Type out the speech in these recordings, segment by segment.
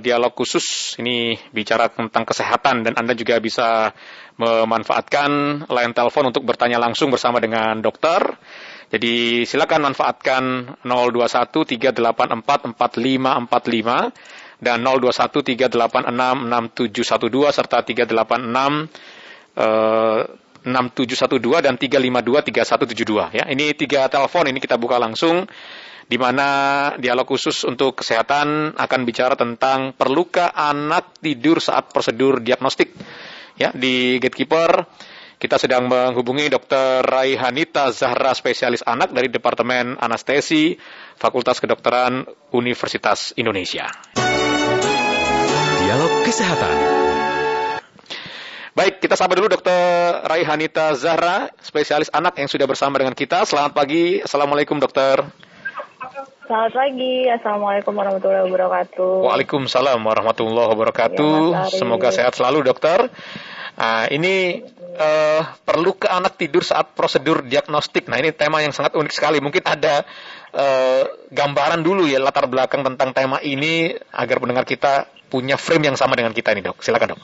dialog khusus ini bicara tentang kesehatan dan Anda juga bisa memanfaatkan line telepon untuk bertanya langsung bersama dengan dokter. Jadi silakan manfaatkan 021 384 4545 dan 021 386 6712 serta 386 eh, 6712 dan 352 3172 ya. Ini tiga telepon ini kita buka langsung di mana dialog khusus untuk kesehatan akan bicara tentang perlukah anak tidur saat prosedur diagnostik. Ya, di Gatekeeper kita sedang menghubungi Dr. Raihanita Zahra, spesialis anak dari Departemen Anestesi Fakultas Kedokteran Universitas Indonesia. Dialog Kesehatan. Baik, kita sapa dulu Dokter Raihanita Zahra, spesialis anak yang sudah bersama dengan kita. Selamat pagi, Assalamualaikum dokter. Selamat pagi, Assalamualaikum warahmatullahi wabarakatuh. Waalaikumsalam warahmatullahi wabarakatuh. Ya, Semoga sehat selalu dokter. Nah, ini uh, perlu ke anak tidur saat prosedur diagnostik. Nah, ini tema yang sangat unik sekali. Mungkin ada uh, gambaran dulu ya latar belakang tentang tema ini agar pendengar kita punya frame yang sama dengan kita ini, Dok. Silakan, Dok.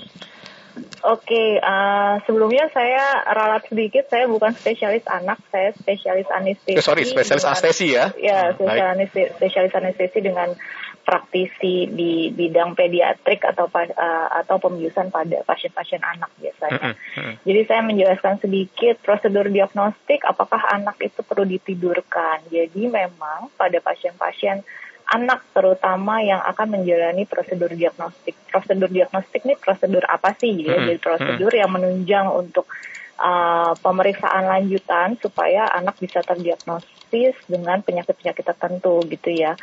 Oke, uh, sebelumnya saya ralat sedikit, saya bukan spesialis anak, saya spesialis anestesi. Oh, sorry, spesialis dengan, anestesi ya? Ya, spesialis, anestesi, spesialis anestesi dengan praktisi di bidang pediatrik atau uh, atau pembiusan pada pasien-pasien anak biasanya. Mm -hmm. Jadi saya menjelaskan sedikit prosedur diagnostik apakah anak itu perlu ditidurkan. Jadi memang pada pasien-pasien anak terutama yang akan menjalani prosedur diagnostik. Prosedur diagnostik ini prosedur apa sih? Ya? Hmm. Jadi prosedur hmm. yang menunjang untuk uh, pemeriksaan lanjutan supaya anak bisa terdiagnosis dengan penyakit-penyakit tertentu gitu ya.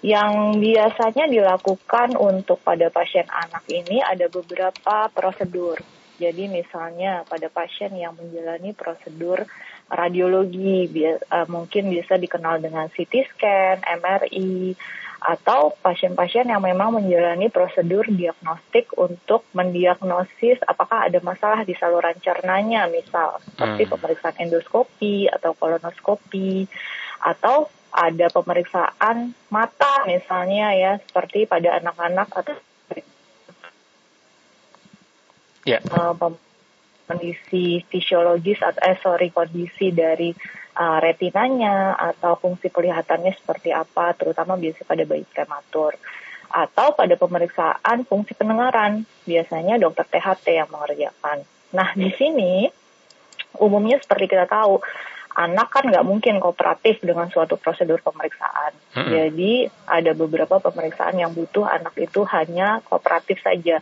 Yang biasanya dilakukan untuk pada pasien anak ini ada beberapa prosedur. Jadi misalnya pada pasien yang menjalani prosedur radiologi, uh, mungkin bisa dikenal dengan CT scan, MRI, atau pasien-pasien yang memang menjalani prosedur diagnostik untuk mendiagnosis apakah ada masalah di saluran cernanya, misal seperti hmm. pemeriksaan endoskopi atau kolonoskopi, atau ada pemeriksaan mata misalnya ya, seperti pada anak-anak atau yeah. Ya. uh, kondisi fisiologis atau eh sorry kondisi dari uh, retinanya atau fungsi penglihatannya seperti apa, terutama biasa pada bayi prematur atau pada pemeriksaan fungsi pendengaran biasanya dokter THT yang mengerjakan. Nah di sini umumnya seperti kita tahu anak kan nggak mungkin kooperatif dengan suatu prosedur pemeriksaan. Hmm. Jadi ada beberapa pemeriksaan yang butuh anak itu hanya kooperatif saja.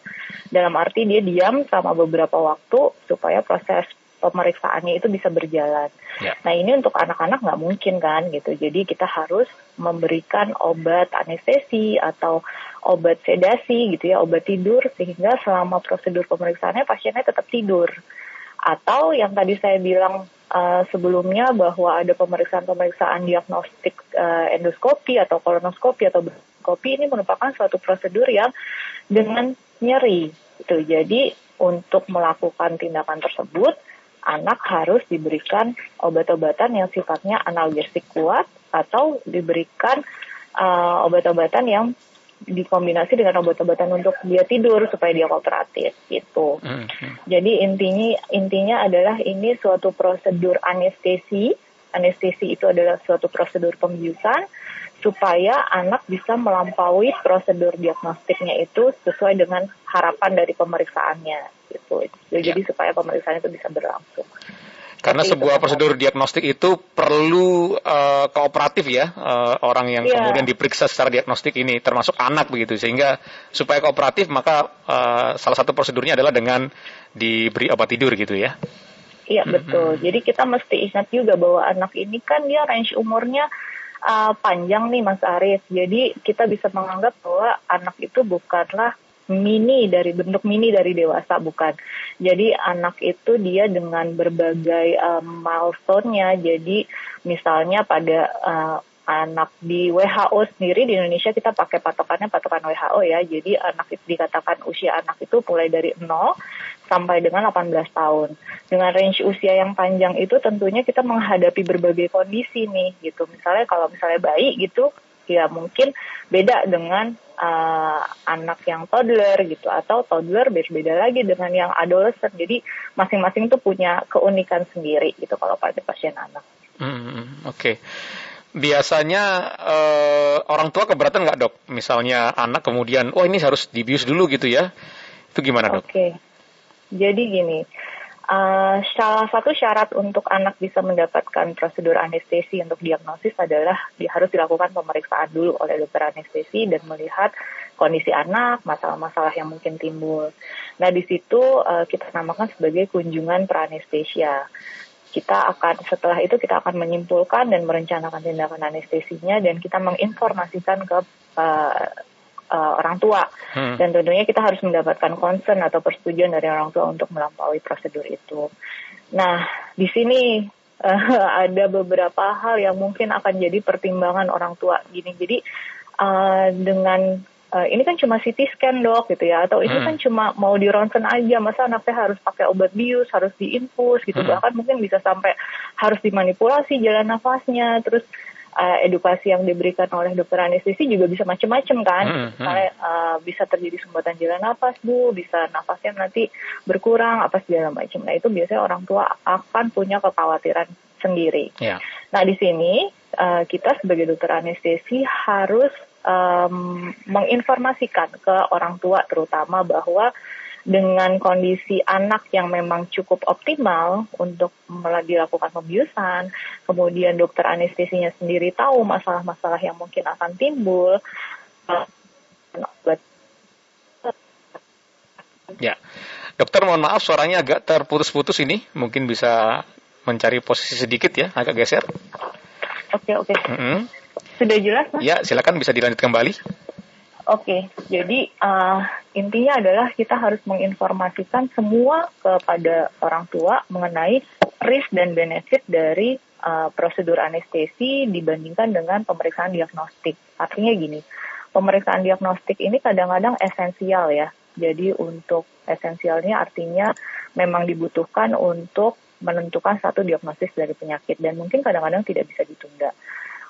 Dalam arti dia diam sama beberapa waktu supaya proses pemeriksaannya itu bisa berjalan. Yeah. Nah ini untuk anak-anak nggak mungkin kan gitu. Jadi kita harus memberikan obat anestesi atau obat sedasi gitu ya, obat tidur sehingga selama prosedur pemeriksaannya pasiennya tetap tidur. Atau yang tadi saya bilang uh, sebelumnya bahwa ada pemeriksaan-pemeriksaan diagnostik uh, endoskopi atau kolonoskopi atau bronkoskopi ini merupakan suatu prosedur yang dengan nyeri. Itu jadi untuk melakukan tindakan tersebut anak harus diberikan obat-obatan yang sifatnya analgesik kuat atau diberikan uh, obat-obatan yang dikombinasi dengan obat-obatan untuk dia tidur supaya dia kooperatif gitu. Mm -hmm. Jadi intinya intinya adalah ini suatu prosedur anestesi. Anestesi itu adalah suatu prosedur pembiusan supaya anak bisa melampaui prosedur diagnostiknya itu sesuai dengan harapan dari pemeriksaannya gitu. Jadi yeah. supaya pemeriksaan itu bisa berlangsung. Karena Tapi sebuah prosedur diagnostik itu perlu uh, kooperatif ya uh, orang yang yeah. kemudian diperiksa secara diagnostik ini termasuk anak begitu sehingga supaya kooperatif maka uh, salah satu prosedurnya adalah dengan diberi obat tidur gitu ya. Iya betul. Jadi kita mesti ingat juga bahwa anak ini kan dia range umurnya uh, panjang nih Mas Arief. Jadi kita bisa menganggap bahwa anak itu bukanlah mini dari bentuk mini dari dewasa bukan. Jadi anak itu dia dengan berbagai um, milestone-nya. Jadi misalnya pada uh, anak di WHO sendiri di Indonesia kita pakai patokannya patokan WHO ya. Jadi anak itu dikatakan usia anak itu mulai dari 0 sampai dengan 18 tahun. Dengan range usia yang panjang itu tentunya kita menghadapi berbagai kondisi nih gitu. Misalnya kalau misalnya bayi gitu ya mungkin beda dengan uh, anak yang toddler gitu atau toddler berbeda lagi dengan yang adolescent. Jadi masing-masing tuh punya keunikan sendiri gitu kalau pada pasien anak. Hmm. Oke. Okay. Biasanya uh, orang tua keberatan nggak dok? Misalnya anak kemudian, oh ini harus dibius dulu gitu ya? Itu gimana dok? Oke. Okay. Jadi gini, Uh, salah satu syarat untuk anak bisa mendapatkan prosedur anestesi untuk diagnosis adalah di, harus dilakukan pemeriksaan dulu oleh dokter anestesi dan melihat kondisi anak, masalah-masalah yang mungkin timbul. Nah, di situ uh, kita namakan sebagai kunjungan praanestesia. Kita akan setelah itu kita akan menyimpulkan dan merencanakan tindakan anestesinya dan kita menginformasikan ke uh, uh, orang tua hmm. dan tentunya kita harus mendapatkan concern atau persetujuan dari orang tua untuk melampaui prosedur itu. Nah, di sini uh, ada beberapa hal yang mungkin akan jadi pertimbangan orang tua gini. Jadi uh, dengan uh, ini kan cuma CT scan dok gitu ya, atau ini hmm. kan cuma mau di ronsen aja, masa anaknya harus pakai obat bius, harus diinfus gitu, hmm. bahkan mungkin bisa sampai harus dimanipulasi jalan nafasnya, terus uh, edukasi yang diberikan oleh dokter anestesi juga bisa macam-macam kan. Hmm, hmm. uh, bisa terjadi sumbatan jalan nafas bu, bisa nafasnya nanti berkurang apa segala macam. Nah itu biasanya orang tua akan punya kekhawatiran sendiri. Yeah. Nah di sini uh, kita sebagai dokter anestesi harus um, menginformasikan ke orang tua terutama bahwa dengan kondisi anak yang memang cukup optimal untuk dilakukan pembiusan, kemudian dokter anestesinya sendiri tahu masalah-masalah yang mungkin akan timbul. Ya, dokter mohon maaf suaranya agak terputus-putus ini, mungkin bisa mencari posisi sedikit ya, agak geser. Oke oke. Mm -hmm. Sudah jelas? Mas? Ya, silakan bisa dilanjut kembali. Oke, jadi uh, intinya adalah kita harus menginformasikan semua kepada orang tua mengenai risk dan benefit dari uh, prosedur anestesi dibandingkan dengan pemeriksaan diagnostik. Artinya gini, pemeriksaan diagnostik ini kadang-kadang esensial ya. Jadi untuk esensialnya artinya memang dibutuhkan untuk menentukan satu diagnosis dari penyakit dan mungkin kadang-kadang tidak bisa ditunda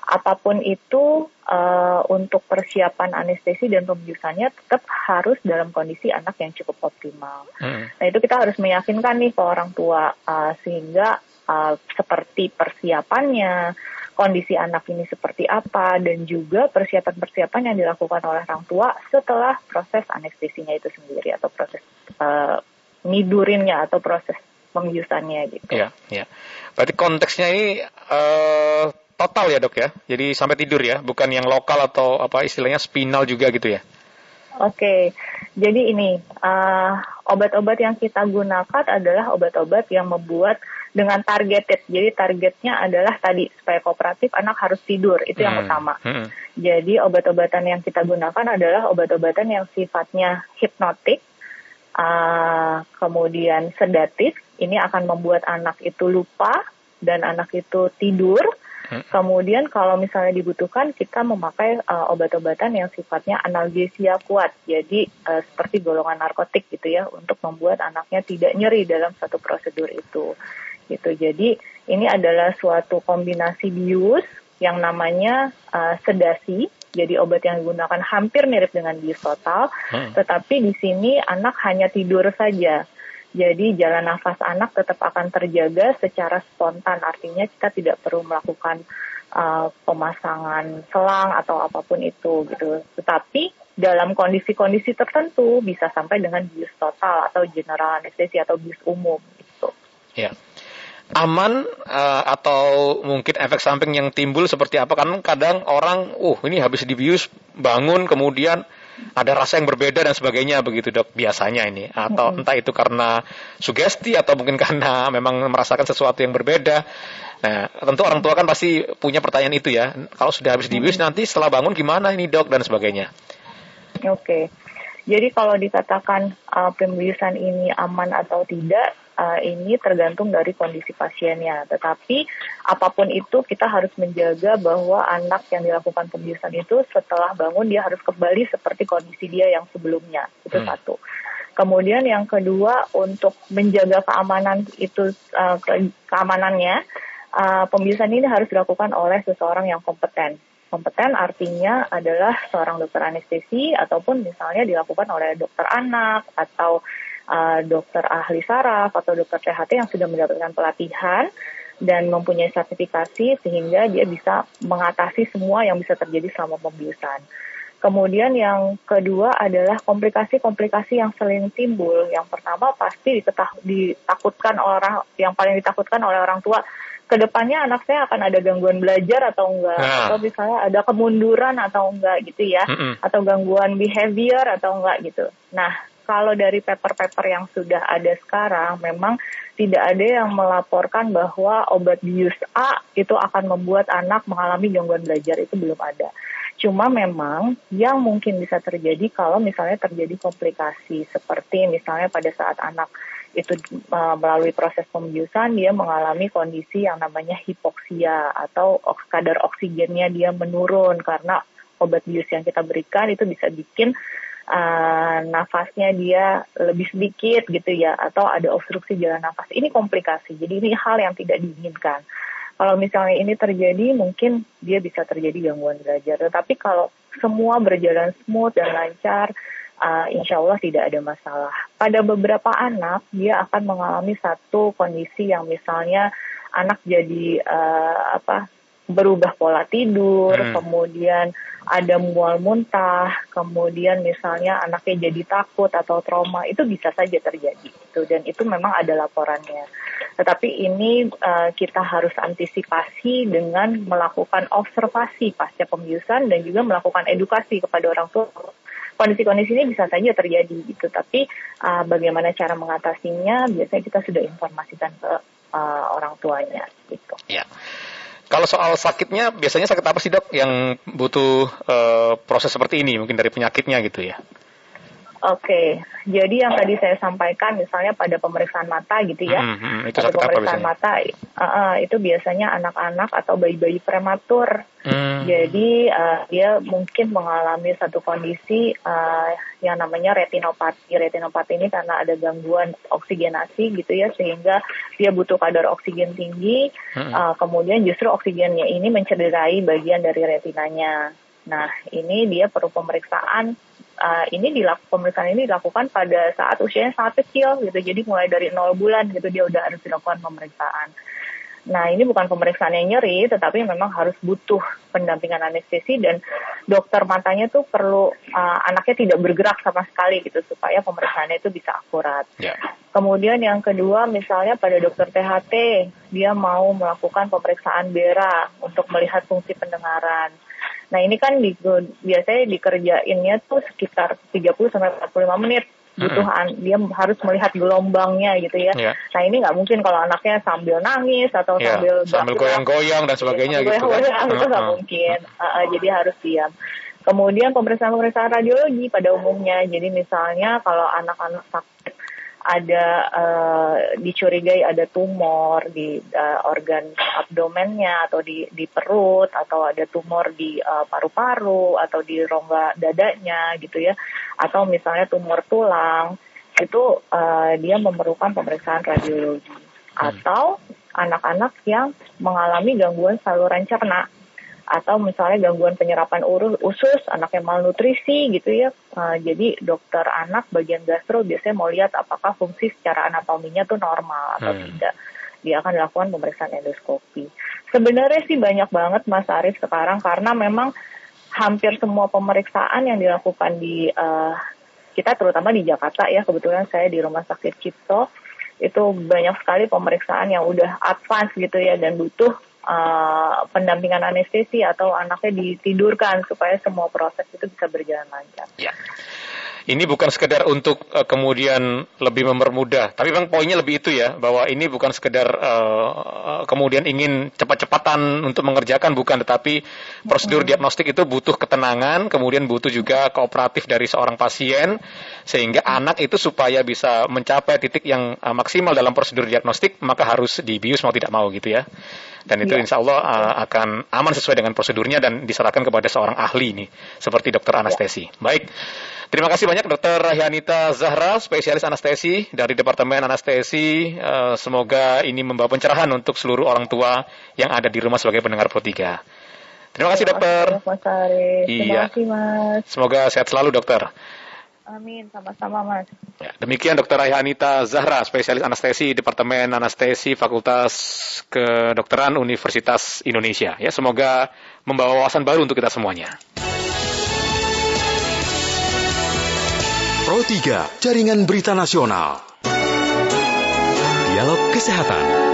apa pun itu uh, untuk persiapan anestesi dan pembiusannya tetap harus dalam kondisi anak yang cukup optimal. Hmm. Nah itu kita harus meyakinkan nih ke orang tua uh, sehingga uh, seperti persiapannya, kondisi anak ini seperti apa dan juga persiapan-persiapan yang dilakukan oleh orang tua setelah proses anestesinya itu sendiri atau proses uh, nidurinnya atau proses pembiusannya gitu. Iya, iya. Berarti konteksnya ini uh, total ya dok ya. Jadi sampai tidur ya, bukan yang lokal atau apa istilahnya spinal juga gitu ya. Oke, jadi ini uh, obat-obat yang kita gunakan adalah obat-obat yang membuat dengan targeted. Jadi targetnya adalah tadi supaya kooperatif anak harus tidur itu yang hmm. utama. Hmm. Jadi obat-obatan yang kita gunakan adalah obat-obatan yang sifatnya hipnotik, uh, kemudian sedatif. Ini akan membuat anak itu lupa dan anak itu tidur Hmm. Kemudian kalau misalnya dibutuhkan kita memakai uh, obat-obatan yang sifatnya analgesia kuat. Jadi uh, seperti golongan narkotik gitu ya untuk membuat anaknya tidak nyeri dalam satu prosedur itu. Gitu. Jadi ini adalah suatu kombinasi bius yang namanya uh, sedasi. Jadi obat yang digunakan hampir mirip dengan bius total, hmm. tetapi di sini anak hanya tidur saja. Jadi jalan nafas anak tetap akan terjaga secara spontan, artinya kita tidak perlu melakukan uh, pemasangan selang atau apa pun itu gitu. Tetapi dalam kondisi-kondisi tertentu bisa sampai dengan bius total atau general anestesi atau bius umum gitu. Ya. Aman uh, atau mungkin efek samping yang timbul seperti apa? Kan kadang orang, uh ini habis dibius bangun kemudian ada rasa yang berbeda dan sebagainya begitu dok biasanya ini. Atau hmm. entah itu karena sugesti atau mungkin karena memang merasakan sesuatu yang berbeda. Nah tentu orang tua kan pasti punya pertanyaan itu ya. Kalau sudah habis dibius nanti setelah bangun gimana ini dok dan sebagainya. Oke. Okay. jadi kalau dikatakan uh, pembiusan ini aman atau tidak uh, ini tergantung dari kondisi pasiennya. Tetapi apa pun itu kita harus menjaga bahwa anak yang dilakukan pembiusan itu setelah bangun dia harus kembali seperti kondisi dia yang sebelumnya. Itu hmm. satu. Kemudian yang kedua untuk menjaga keamanan itu uh, ke keamanannya uh, pembiusan ini harus dilakukan oleh seseorang yang kompeten kompeten artinya adalah seorang dokter anestesi ataupun misalnya dilakukan oleh dokter anak atau uh, dokter ahli saraf atau dokter THT yang sudah mendapatkan pelatihan dan mempunyai sertifikasi sehingga dia bisa mengatasi semua yang bisa terjadi selama pembiusan. Kemudian yang kedua adalah komplikasi-komplikasi yang sering timbul. Yang pertama pasti ditakutkan orang yang paling ditakutkan oleh orang tua ke depannya anak saya akan ada gangguan belajar atau enggak nah. atau misalnya ada kemunduran atau enggak gitu ya mm -mm. atau gangguan behavior atau enggak gitu. Nah kalau dari paper-paper yang sudah ada sekarang memang tidak ada yang melaporkan bahwa obat bius A itu akan membuat anak mengalami gangguan belajar itu belum ada. Cuma memang yang mungkin bisa terjadi kalau misalnya terjadi komplikasi seperti misalnya pada saat anak itu uh, melalui proses pembiusan dia mengalami kondisi yang namanya hipoksia atau kadar oksigennya dia menurun karena obat bius yang kita berikan itu bisa bikin uh, nafasnya dia lebih sedikit gitu ya atau ada obstruksi jalan nafas ini komplikasi jadi ini hal yang tidak diinginkan kalau misalnya ini terjadi, mungkin dia bisa terjadi gangguan belajar. Tetapi kalau semua berjalan smooth dan lancar, uh, insya Allah tidak ada masalah. Pada beberapa anak, dia akan mengalami satu kondisi yang misalnya anak jadi uh, apa berubah pola tidur, hmm. kemudian ada mual muntah, kemudian misalnya anaknya jadi takut atau trauma, itu bisa saja terjadi. Itu dan itu memang ada laporannya. Tetapi ini uh, kita harus antisipasi dengan melakukan observasi pasca pembiusan dan juga melakukan edukasi kepada orang tua. Kondisi-kondisi ini bisa saja terjadi gitu, tapi uh, bagaimana cara mengatasinya biasanya kita sudah informasikan ke uh, orang tuanya gitu. Ya. Kalau soal sakitnya, biasanya sakit apa sih dok yang butuh uh, proses seperti ini, mungkin dari penyakitnya gitu ya? Oke, jadi yang tadi saya sampaikan misalnya pada pemeriksaan mata gitu ya, hmm, hmm, itu pada pemeriksaan mata uh, uh, itu biasanya anak-anak atau bayi-bayi prematur. Hmm. Jadi uh, dia mungkin mengalami satu kondisi uh, yang namanya retinopati. Retinopati ini karena ada gangguan oksigenasi gitu ya, sehingga dia butuh kadar oksigen tinggi. Hmm. Uh, kemudian justru oksigennya ini mencederai bagian dari retinanya. Nah, ini dia perlu pemeriksaan uh, ini dilakukan pemeriksaan ini dilakukan pada saat usianya sangat kecil gitu. Jadi mulai dari nol bulan gitu dia udah harus dilakukan pemeriksaan. Nah ini bukan pemeriksaan yang nyeri, tetapi memang harus butuh pendampingan anestesi dan dokter matanya tuh perlu uh, anaknya tidak bergerak sama sekali gitu supaya pemeriksaannya itu bisa akurat. Yeah. Kemudian yang kedua misalnya pada dokter THT dia mau melakukan pemeriksaan BERA untuk melihat fungsi pendengaran. Nah ini kan di, biasanya dikerjainnya tuh sekitar 30 sampai 45 menit butuh mm-hmm. dia harus melihat gelombangnya gitu ya. Yeah. Nah ini nggak mungkin kalau anaknya sambil nangis atau yeah. sambil sambil goyang-goyang dan sebagainya gitu. Goyang-goyang kan? itu nggak mungkin. Uh, uh, jadi harus diam. Kemudian pemeriksaan-pemeriksaan radiologi pada umumnya. Jadi misalnya kalau anak-anak sakit ada uh, dicurigai ada tumor di uh, organ abdomennya atau di di perut atau ada tumor di uh, paru-paru atau di rongga dadanya gitu ya. Atau misalnya tumor tulang itu uh, dia memerlukan pemeriksaan radiologi. Hmm. atau anak-anak yang mengalami gangguan saluran cerna atau misalnya gangguan penyerapan urus usus, anaknya malnutrisi gitu ya. Uh, jadi dokter anak bagian gastro biasanya mau lihat apakah fungsi secara anatominya tuh normal atau hmm. tidak. Dia akan lakukan pemeriksaan endoskopi. Sebenarnya sih banyak banget Mas Arief sekarang karena memang hampir semua pemeriksaan yang dilakukan di uh, kita terutama di Jakarta ya kebetulan saya di Rumah Sakit Cipto itu banyak sekali pemeriksaan yang udah advance gitu ya dan butuh uh, pendampingan anestesi atau anaknya ditidurkan supaya semua proses itu bisa berjalan lancar. Ya. Ini bukan sekedar untuk uh, kemudian lebih mempermudah, tapi memang poinnya lebih itu ya, bahwa ini bukan sekedar uh, kemudian ingin cepat-cepatan untuk mengerjakan, bukan, tetapi prosedur diagnostik itu butuh ketenangan, kemudian butuh juga kooperatif dari seorang pasien, sehingga anak itu supaya bisa mencapai titik yang uh, maksimal dalam prosedur diagnostik, maka harus dibius mau tidak mau gitu ya dan itu ya. insya Allah uh, akan aman sesuai dengan prosedurnya dan diserahkan kepada seorang ahli ini seperti dokter anestesi. Ya. Baik, terima kasih banyak dokter Rahianita Zahra, spesialis anestesi dari Departemen Anestesi. Uh, semoga ini membawa pencerahan untuk seluruh orang tua yang ada di rumah sebagai pendengar Pro 3. Terima kasih dokter. Mas Arief. Terima Iya. kasih Mas. Semoga sehat selalu dokter. Amin, sama-sama Mas. Ya, demikian Dr. Raihanita Zahra, spesialis anestesi Departemen Anestesi Fakultas Kedokteran Universitas Indonesia. Ya, semoga membawa wawasan baru untuk kita semuanya. Pro 3, Jaringan Berita Nasional. Dialog Kesehatan.